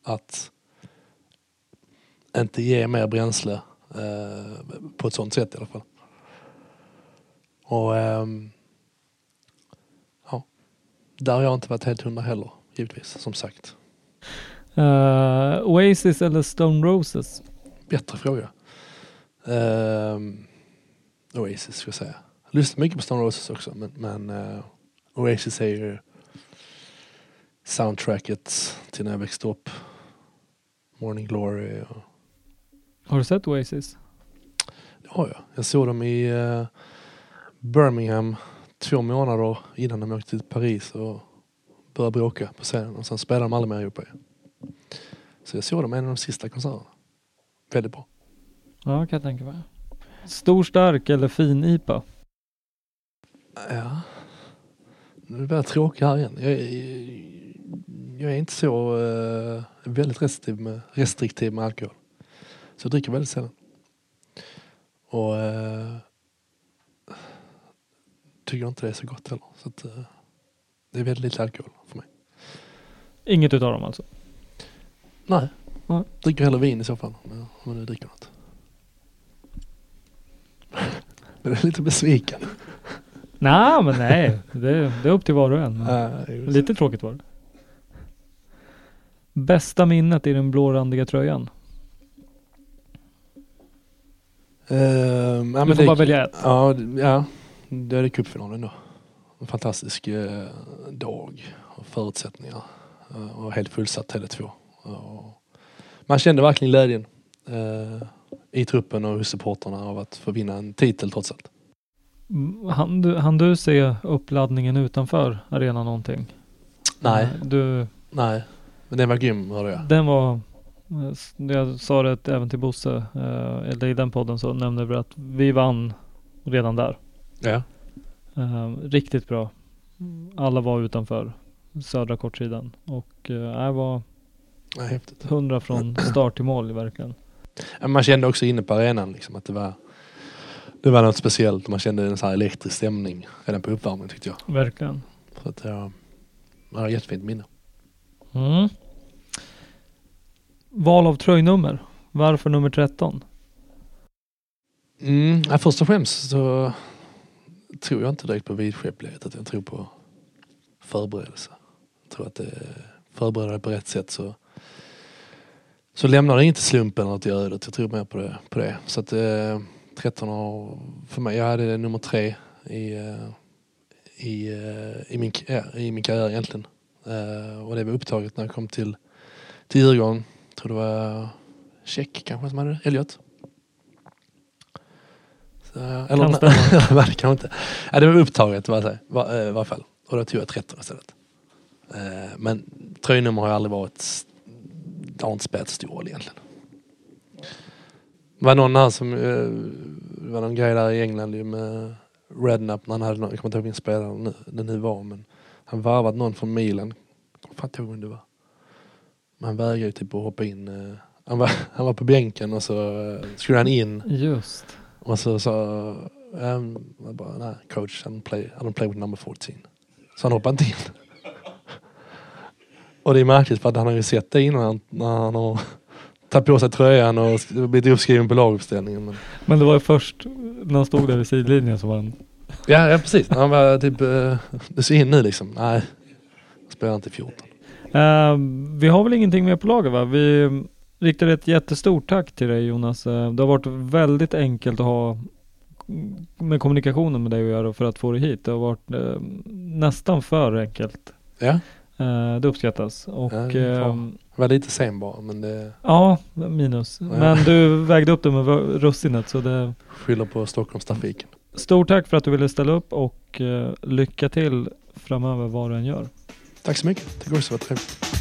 att inte ge mer bränsle eh, på ett sånt sätt i alla fall. Och eh, ja, där har jag inte varit helt hundra heller, givetvis, som sagt. Eh, Oasis eller Stone Roses? Bättre fråga. Ehm, Oasis ska jag säga. Jag lyssnar mycket på Stone Roses också men, men eh, Oasis är ju soundtracket till när jag växte upp. Morning Glory och Har du sett Oasis? det har jag. Jag såg dem i eh, Birmingham två månader innan de åkte till Paris och började bråka på scenen och sen spelade de aldrig mer ihop igen. Så jag såg dem en av de sista konserterna. Väldigt bra. Ja, kan jag tänka mig. Stor stark eller fin IPA? Ja. Nu blir jag tråkig här igen. Jag, jag är inte så uh, väldigt restriktiv med, restriktiv med alkohol. Så jag dricker väldigt sällan. Och uh, tycker inte det är så gott heller. Så att, uh, det är väldigt lite alkohol för mig. Inget utav dem alltså? Nej. Nej. Dricker hellre vin i så fall. Om jag nu dricker något. [laughs] Men är lite besviken. Nej, men nej. Det, det är upp till var och en. Uh, lite. Tråkigt var det. Bästa minnet i den blårandiga tröjan? Uh, ja, Du får det, bara välja ett. Ja, ja, det är cupfinalen då. En fantastisk eh, dag och förutsättningar. Eh, och helt fullsatt Tele2. Man kände verkligen glädjen eh, i truppen och hos supportrarna av att få vinna en titel trots allt. Mm, Han du, han du se uppladdningen utanför arenan någonting? Nej, Du, nej. Men den var grym hörde jag. den var, jag sa det även till Bosse, eh, eller i den podden så nämnde vi att vi vann redan där. Ja. Eh, riktigt bra. Alla var utanför södra kortsidan och eh, det var ja häftigt. hundra från [clears throat] start till mål verkligen. Man kände också inne på arenan liksom att det var det var något speciellt. Man kände en sån här elektrisk stämning redan på uppvärmningen tyckte jag. Verkligen. Så att jag, jag har jättefint minne. Mm. Val av tröjnummer. Varför nummer 13? Mm, ja, först och främst så tror jag inte direkt på vidskeplighet. Att jag tror på förberedelse. Jag tror att det förbereder dig på rätt sätt så, så lämnar det inte slumpen eller till ödet. Jag tror mer på det. På det. Så att eh, 13 år för mig. Jag hade nummer tre i, eh, i, eh, i, min, ja, i min karriär egentligen. Eh, och det var upptaget när jag kom till, till Djurgården. Jag tror det var Check kanske som hade det. Elliot. Så, eller stämma. [laughs] det kanske inte. Ja, det var upptaget var, eh, i varje fall. Och då tog jag 13 istället. Eh, Men tröjnummer har ju aldrig varit, det har inte spelat stor roll egentligen. Det var någon här som, eh, det var någon grej där i England ju med Redknapp när han hade någon, jag kommer inte ihåg vilken spelare nu, det nu var men han varvat någon från Milan. Jag kommer inte ihåg vem det var. Men han vägrade ju typ att hoppa in. eh, Han var, han var på bänken och så eh, skulle han in Just. och så sa um, bara, nej coach, I don't, play, I don't play with number 14. Så han hoppade inte in. Och det är märkligt för att han har ju sett det innan när han har tagit på sig tröjan och blivit uppskriven på laguppställningen. Men... Men det var ju först när han stod där vid sidlinjen som var han Ja, ja precis, han var typ, uh, du ser in nu liksom, nej, spelar inte 14. Eh, vi har väl ingenting mer på lager va? Vi riktar ett jättestort tack till dig Jonas. Eh, det har varit väldigt enkelt att ha med kommunikationen med dig att göra för att få dig hit. Det har varit eh, nästan för enkelt. Ja, det uppskattas. Och Ja, det ehm, jag var lite sen bara men det ja, minus. Men du vägde upp det med russinet så det skyller på Stockholmstrafiken. Stort tack för att du ville ställa upp och eh, lycka till framöver vad du än gör. Tack så mycket, det går så trevligt.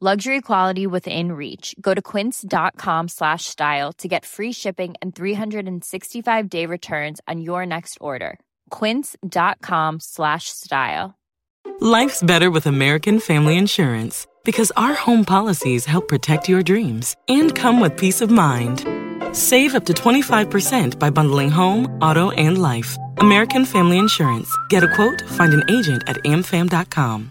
Luxury quality within reach. Go to quince.com slash style to get free shipping and 365 day returns on your next order. Quince.com slash style. Life's better with American Family Insurance because our home policies help protect your dreams and come with peace of mind. Save up to 25% by bundling home, auto, and life. American Family Insurance. Get a quote, find an agent at amfam.com.